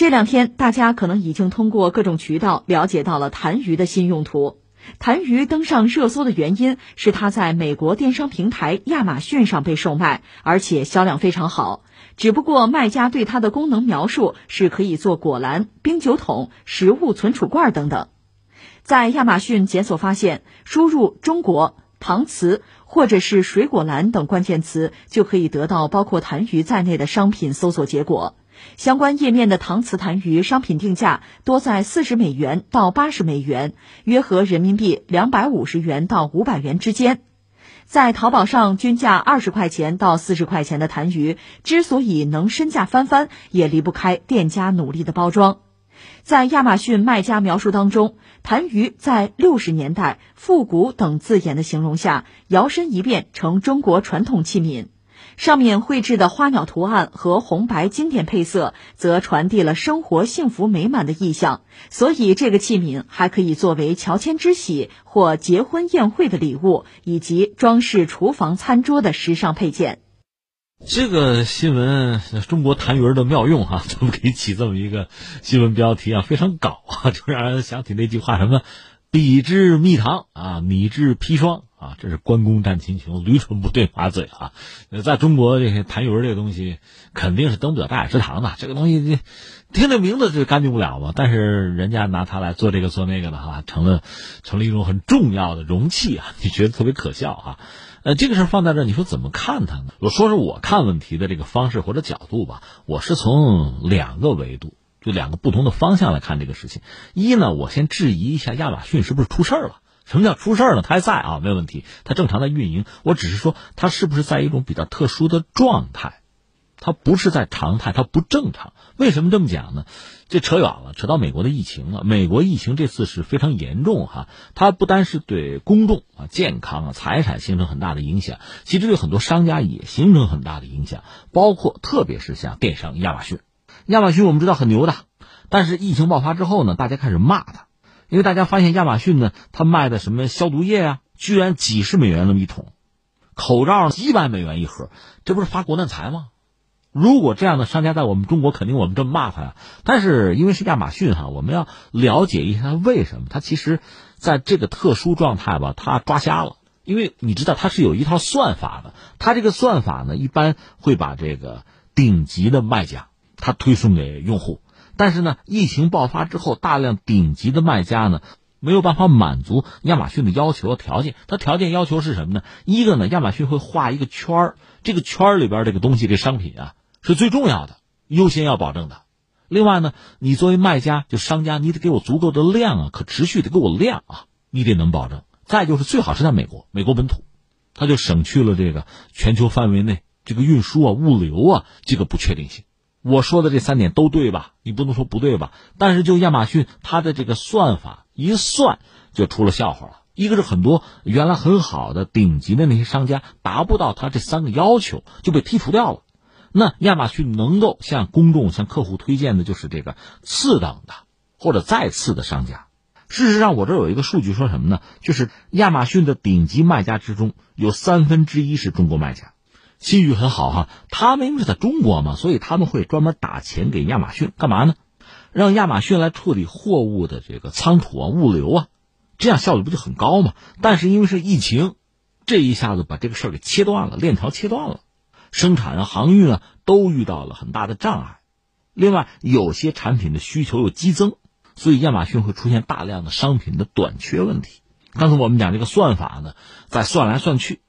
这两天，大家可能已经通过各种渠道了解到了痰盂的新用途。痰盂登上热搜的原因是它在美国电商平台亚马逊上被售卖，而且销量非常好。只不过卖家对它的功能描述是可以做果篮、冰酒桶、食物存储罐等等。在亚马逊检索发现，输入“中国”“搪瓷”或者是“水果篮”等关键词，就可以得到包括痰盂在内的商品搜索结果。相关页面的搪瓷痰盂商品定价多在四十美元到八十美元，约合人民币两百五十元到五百元之间。在淘宝上均价二十块钱到四十块钱的痰盂，之所以能身价翻番，也离不开店家努力的包装。在亚马逊卖家描述当中，痰盂在六十年代复古等字眼的形容下，摇身一变成中国传统器皿。上面绘制的花鸟图案和红白经典配色，则传递了生活幸福美满的意象。所以，这个器皿还可以作为乔迁之喜或结婚宴会的礼物，以及装饰厨房餐桌的时尚配件。这个新闻，中国痰盂的妙用哈，怎么可以起这么一个新闻标题啊？非常搞啊，就让人想起那句话什么“笔之蜜糖啊，米之砒霜”。啊，这是关公战秦琼，驴唇不对马嘴啊！在中国，这些痰盂这个东西肯定是登不了大雅之堂的。这个东西，你听这名字就干净不了嘛。但是人家拿它来做这个做那个的哈，成了成了一种很重要的容器啊！你觉得特别可笑哈？呃，这个事儿放在这，你说怎么看它呢？我说说我看问题的这个方式或者角度吧。我是从两个维度，就两个不同的方向来看这个事情。一呢，我先质疑一下亚马逊是不是出事儿了。什么叫出事儿呢？他还在啊，没有问题，他正常的运营。我只是说，他是不是在一种比较特殊的状态？他不是在常态，他不正常。为什么这么讲呢？这扯远了，扯到美国的疫情了。美国疫情这次是非常严重哈，它不单是对公众啊、健康啊、财产形成很大的影响，其实对很多商家也形成很大的影响，包括特别是像电商亚马逊。亚马逊我们知道很牛的，但是疫情爆发之后呢，大家开始骂他。因为大家发现亚马逊呢，它卖的什么消毒液啊，居然几十美元那么一桶，口罩几百美元一盒，这不是发国难财吗？如果这样的商家在我们中国，肯定我们这么骂他呀。但是因为是亚马逊哈，我们要了解一下他为什么，他其实在这个特殊状态吧，他抓瞎了。因为你知道他是有一套算法的，他这个算法呢，一般会把这个顶级的卖家他推送给用户。但是呢，疫情爆发之后，大量顶级的卖家呢，没有办法满足亚马逊的要求和条件。它条件要求是什么呢？一个呢，亚马逊会画一个圈儿，这个圈儿里边这个东西，这商品啊是最重要的，优先要保证的。另外呢，你作为卖家，就商家，你得给我足够的量啊，可持续的给我量啊，你得能保证。再就是最好是在美国，美国本土，它就省去了这个全球范围内这个运输啊、物流啊这个不确定性。我说的这三点都对吧？你不能说不对吧？但是就亚马逊，它的这个算法一算就出了笑话了。一个是很多原来很好的顶级的那些商家达不到他这三个要求，就被剔除掉了。那亚马逊能够向公众、向客户推荐的就是这个次等的或者再次的商家。事实上，我这有一个数据说什么呢？就是亚马逊的顶级卖家之中有三分之一是中国卖家。信誉很好哈，他们因为是在中国嘛，所以他们会专门打钱给亚马逊干嘛呢？让亚马逊来处理货物的这个仓储啊、物流啊，这样效率不就很高吗？但是因为是疫情，这一下子把这个事儿给切断了，链条切断了，生产啊、航运啊都遇到了很大的障碍。另外，有些产品的需求又激增，所以亚马逊会出现大量的商品的短缺问题。刚才我们讲这个算法呢，在算来算去。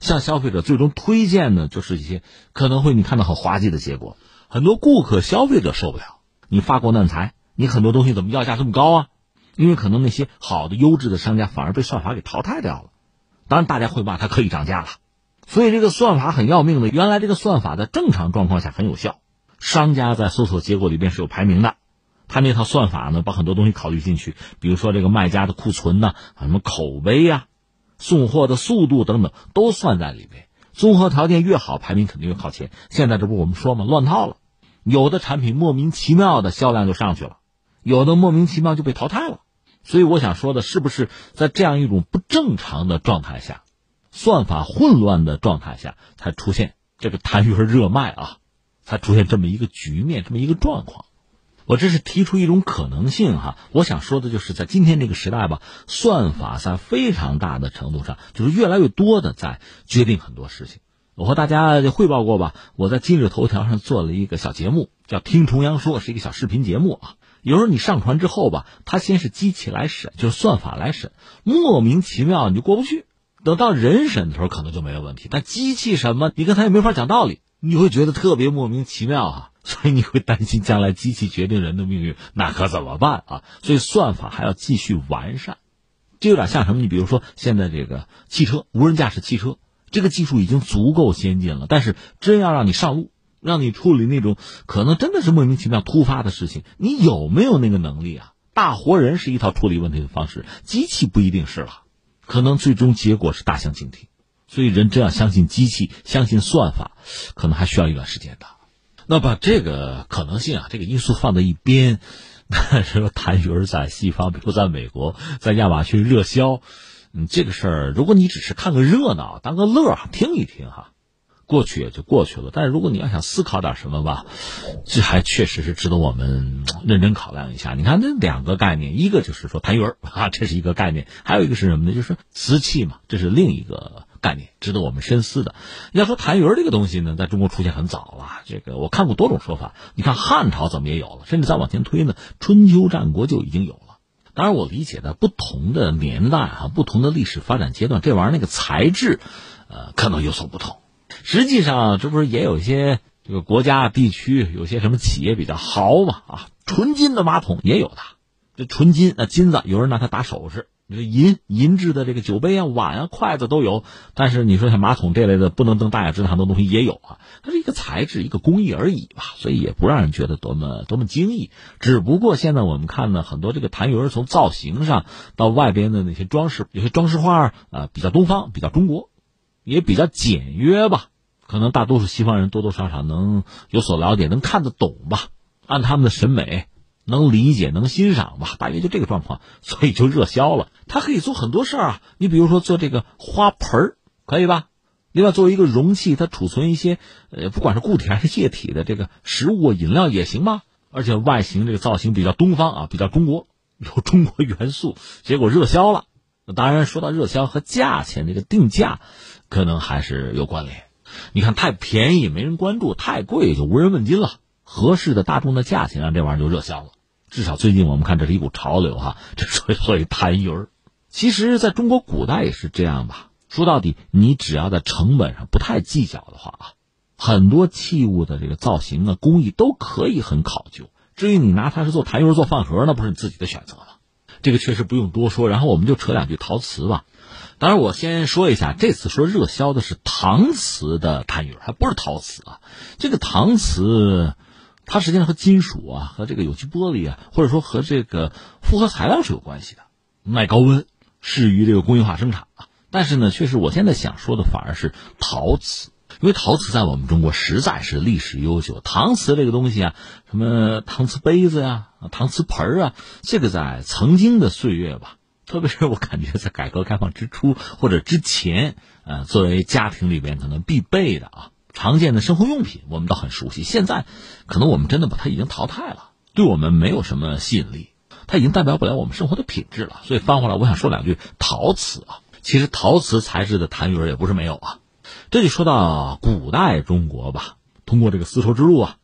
向消费者最终推荐呢，就是一些可能会你看到很滑稽的结果，很多顾客消费者受不了。你发国难财，你很多东西怎么要价这么高啊？因为可能那些好的优质的商家反而被算法给淘汰掉了。当然，大家会骂他可以涨价了。所以这个算法很要命的。原来这个算法在正常状况下很有效，商家在搜索结果里边是有排名的。他那套算法呢，把很多东西考虑进去，比如说这个卖家的库存呐，什么口碑呀。送货的速度等等都算在里面，综合条件越好，排名肯定越靠前。现在这不我们说吗？乱套了，有的产品莫名其妙的销量就上去了，有的莫名其妙就被淘汰了。所以我想说的是，不是在这样一种不正常的状态下，算法混乱的状态下，才出现这个痰盂热卖啊，才出现这么一个局面，这么一个状况。我这是提出一种可能性哈，我想说的就是在今天这个时代吧，算法在非常大的程度上就是越来越多的在决定很多事情。我和大家汇报过吧，我在今日头条上做了一个小节目，叫《听重阳说》，是一个小视频节目啊。有时候你上传之后吧，它先是机器来审，就是算法来审，莫名其妙你就过不去。等到人审的时候可能就没有问题，但机器什么，你跟他也没法讲道理，你会觉得特别莫名其妙啊。所以你会担心将来机器决定人的命运，那可怎么办啊？所以算法还要继续完善。这有点像什么？你比如说现在这个汽车无人驾驶汽车，这个技术已经足够先进了，但是真要让你上路，让你处理那种可能真的是莫名其妙突发的事情，你有没有那个能力啊？大活人是一套处理问题的方式，机器不一定是了，可能最终结果是大相径庭。所以人真要相信机器，相信算法，可能还需要一段时间的。那把这个可能性啊，这个因素放在一边，说谭云在西方，比如在美国，在亚马逊热销，嗯，这个事儿，如果你只是看个热闹，当个乐儿听一听哈，过去也就过去了。但是如果你要想思考点什么吧，这还确实是值得我们 认真考量一下。你看这两个概念，一个就是说谭云啊，这是一个概念；还有一个是什么呢？就是瓷器嘛，这是另一个。概念值得我们深思的。要说痰盂这个东西呢，在中国出现很早了。这个我看过多种说法。你看汉朝怎么也有了，甚至再往前推呢，春秋战国就已经有了。当然，我理解的不同的年代哈，不同的历史发展阶段，这玩意儿那个材质，呃，可能有所不同。实际上，这不是也有一些这个国家地区有些什么企业比较豪嘛啊，纯金的马桶也有的。这纯金啊金子，有人拿它打首饰。你说银银制的这个酒杯啊、碗啊、筷子都有，但是你说像马桶这类的不能登大雅之堂的东西也有啊，它是一个材质、一个工艺而已吧，所以也不让人觉得多么多么惊异。只不过现在我们看呢，很多这个痰盂从造型上到外边的那些装饰，有些装饰画啊比较东方、比较中国，也比较简约吧，可能大多数西方人多多少少能有所了解，能看得懂吧，按他们的审美。能理解、能欣赏吧，大约就这个状况，所以就热销了。它可以做很多事儿啊，你比如说做这个花盆儿，可以吧？另外，作为一个容器，它储存一些呃，不管是固体还是液体的这个食物、饮料也行吧。而且外形这个造型比较东方啊，比较中国，有中国元素，结果热销了。当然，说到热销和价钱这个定价，可能还是有关联。你看，太便宜没人关注，太贵就无人问津了。合适的大众的价钱，让这玩意儿就热销了。至少最近我们看这是一股潮流哈，这所以所以弹鱼儿，其实在中国古代也是这样吧。说到底，你只要在成本上不太计较的话啊，很多器物的这个造型啊、工艺都可以很考究。至于你拿它是做弹鱼儿、做饭盒，那不是你自己的选择了。这个确实不用多说。然后我们就扯两句陶瓷吧。当然，我先说一下，这次说热销的是搪瓷的弹鱼，还不是陶瓷啊。这个搪瓷。它实际上和金属啊，和这个有机玻璃啊，或者说和这个复合材料是有关系的，耐高温，适于这个工业化生产啊。但是呢，确实我现在想说的反而是陶瓷，因为陶瓷在我们中国实在是历史悠久。搪瓷这个东西啊，什么搪瓷杯子呀、搪瓷盆啊，这个在曾经的岁月吧，特别是我感觉在改革开放之初或者之前，呃，作为家庭里边可能必备的啊。常见的生活用品，我们倒很熟悉。现在，可能我们真的把它已经淘汰了，对我们没有什么吸引力。它已经代表不了我们生活的品质了。所以翻回来，我想说两句陶瓷啊。其实陶瓷材质的痰盂也不是没有啊。这就说到古代中国吧，通过这个丝绸之路啊，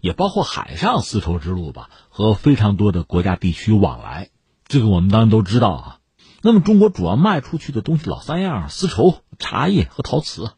也包括海上丝绸之路吧，和非常多的国家地区往来。这个我们当然都知道啊。那么中国主要卖出去的东西老三样：丝绸、茶叶和陶瓷。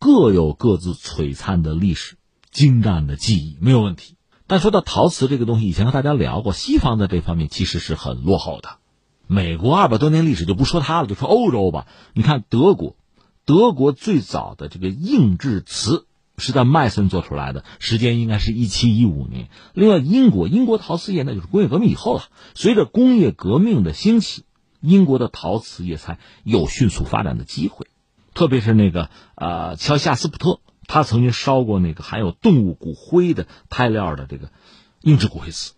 各有各自璀璨的历史、精湛的技艺，没有问题。但说到陶瓷这个东西，以前和大家聊过，西方在这方面其实是很落后的。美国二百多年历史就不说它了，就说欧洲吧。你看德国，德国最早的这个硬质瓷是在麦森做出来的，时间应该是一七一五年。另外，英国英国陶瓷业那就是工业革命以后了。随着工业革命的兴起，英国的陶瓷业才有迅速发展的机会。特别是那个呃，乔夏斯普特，他曾经烧过那个含有动物骨灰的胎料的这个硬质骨灰瓷，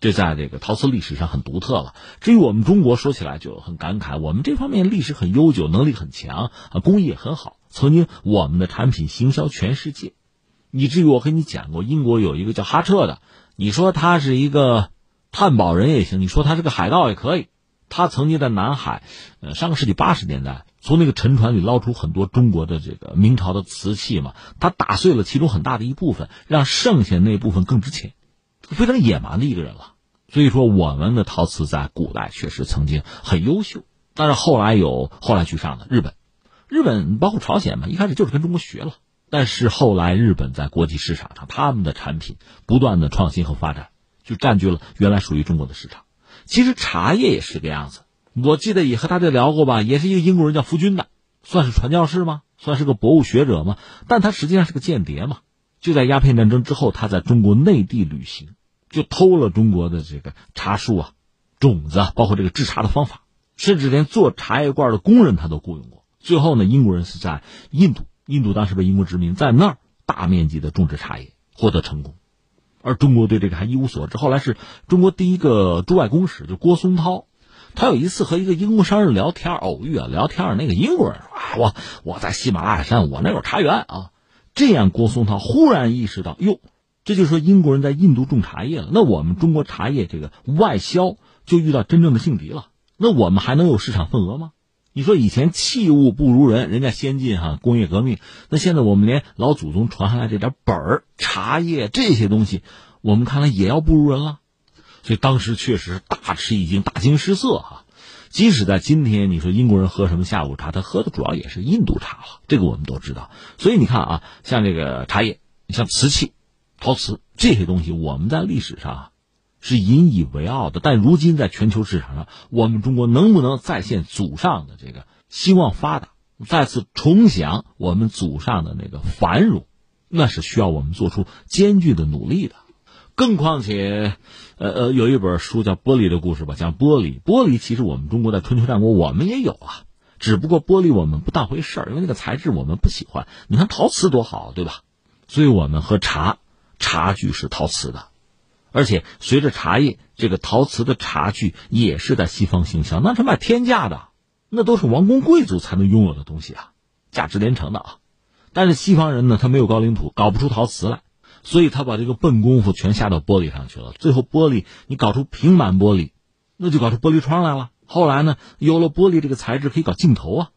这在这个陶瓷历史上很独特了。至于我们中国，说起来就很感慨，我们这方面历史很悠久，能力很强啊，工艺也很好。曾经我们的产品行销全世界，以至于我跟你讲过，英国有一个叫哈彻的，你说他是一个探宝人也行，你说他是个海盗也可以。他曾经在南海，呃，上个世纪八十年代，从那个沉船里捞出很多中国的这个明朝的瓷器嘛，他打碎了其中很大的一部分，让剩下那部分更值钱，非常野蛮的一个人了。所以说，我们的陶瓷在古代确实曾经很优秀，但是后来有后来居上的日本，日本包括朝鲜嘛，一开始就是跟中国学了，但是后来日本在国际市场上，他们的产品不断的创新和发展，就占据了原来属于中国的市场。其实茶叶也是个样子，我记得也和大家聊过吧，也是一个英国人叫福军的，算是传教士吗？算是个博物学者吗？但他实际上是个间谍嘛。就在鸦片战争之后，他在中国内地旅行，就偷了中国的这个茶树啊、种子，包括这个制茶的方法，甚至连做茶叶罐的工人他都雇佣过。最后呢，英国人是在印度，印度当时被英国殖民，在那儿大面积的种植茶叶，获得成功。而中国对这个还一无所知。后来是中国第一个驻外公使，就郭松涛，他有一次和一个英国商人聊天，偶遇啊，聊天那个英国人说：“啊，我我在喜马拉雅山，我那有茶园啊。”这样，郭松涛忽然意识到，哟，这就是说英国人在印度种茶叶了，那我们中国茶叶这个外销就遇到真正的劲敌了，那我们还能有市场份额吗？你说以前器物不如人，人家先进哈，工业革命。那现在我们连老祖宗传下来这点本儿、茶叶这些东西，我们看来也要不如人了。所以当时确实是大吃一惊、大惊失色哈。即使在今天，你说英国人喝什么下午茶，他喝的主要也是印度茶了，这个我们都知道。所以你看啊，像这个茶叶，像瓷器、陶瓷这些东西，我们在历史上。是引以为傲的，但如今在全球市场上，我们中国能不能再现祖上的这个兴旺发达，再次重享我们祖上的那个繁荣，那是需要我们做出艰巨的努力的。更况且，呃呃，有一本书叫《玻璃的故事》吧，讲玻璃。玻璃其实我们中国在春秋战国我们也有啊，只不过玻璃我们不当回事儿，因为那个材质我们不喜欢。你看陶瓷多好，对吧？所以我们喝茶，茶具是陶瓷的。而且随着茶叶这个陶瓷的茶具也是在西方行销，那是卖天价的，那都是王公贵族才能拥有的东西啊，价值连城的啊。但是西方人呢，他没有高岭土，搞不出陶瓷来，所以他把这个笨功夫全下到玻璃上去了。最后玻璃你搞出平板玻璃，那就搞出玻璃窗来了。后来呢，有了玻璃这个材质，可以搞镜头啊，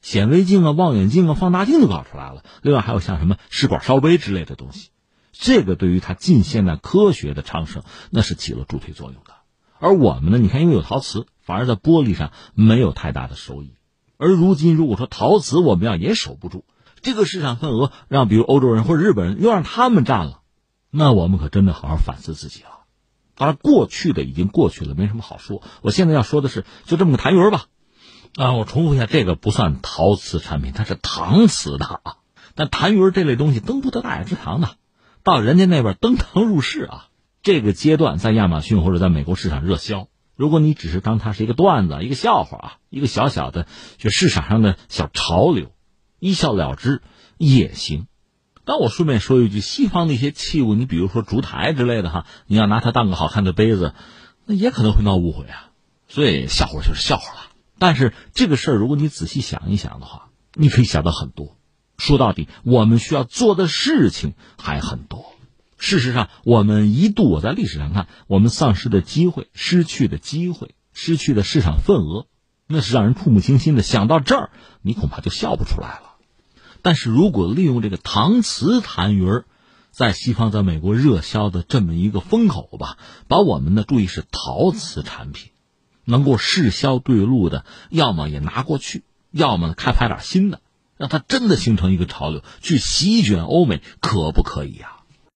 显微镜啊、望远镜啊、放大镜都搞出来了。另外还有像什么试管烧杯之类的东西。这个对于他近现代科学的昌盛，那是起了助推作用的。而我们呢，你看，因为有陶瓷，反而在玻璃上没有太大的收益。而如今，如果说陶瓷我们要也守不住这个市场份额，让比如欧洲人或者日本人又让他们占了，那我们可真的好好反思自己了。当然，过去的已经过去了，没什么好说。我现在要说的是，就这么个痰盂吧。啊，我重复一下，这个不算陶瓷产品，它是搪瓷的啊。但痰盂这类东西，登不得大雅之堂的。到人家那边登堂入室啊，这个阶段在亚马逊或者在美国市场热销。如果你只是当它是一个段子、一个笑话啊，一个小小的就市场上的小潮流，一笑了之也行。但我顺便说一句，西方那些器物，你比如说烛台之类的哈，你要拿它当个好看的杯子，那也可能会闹误会啊。所以笑话就是笑话了。但是这个事儿，如果你仔细想一想的话，你可以想到很多。说到底，我们需要做的事情还很多。事实上，我们一度我在历史上看，我们丧失的机会、失去的机会、失去的市场份额，那是让人触目惊心的。想到这儿，你恐怕就笑不出来了。但是如果利用这个搪瓷痰盂在西方、在美国热销的这么一个风口吧，把我们的注意是陶瓷产品能够适销对路的，要么也拿过去，要么开发点新的。让它真的形成一个潮流，去席卷欧美，可不可以呀？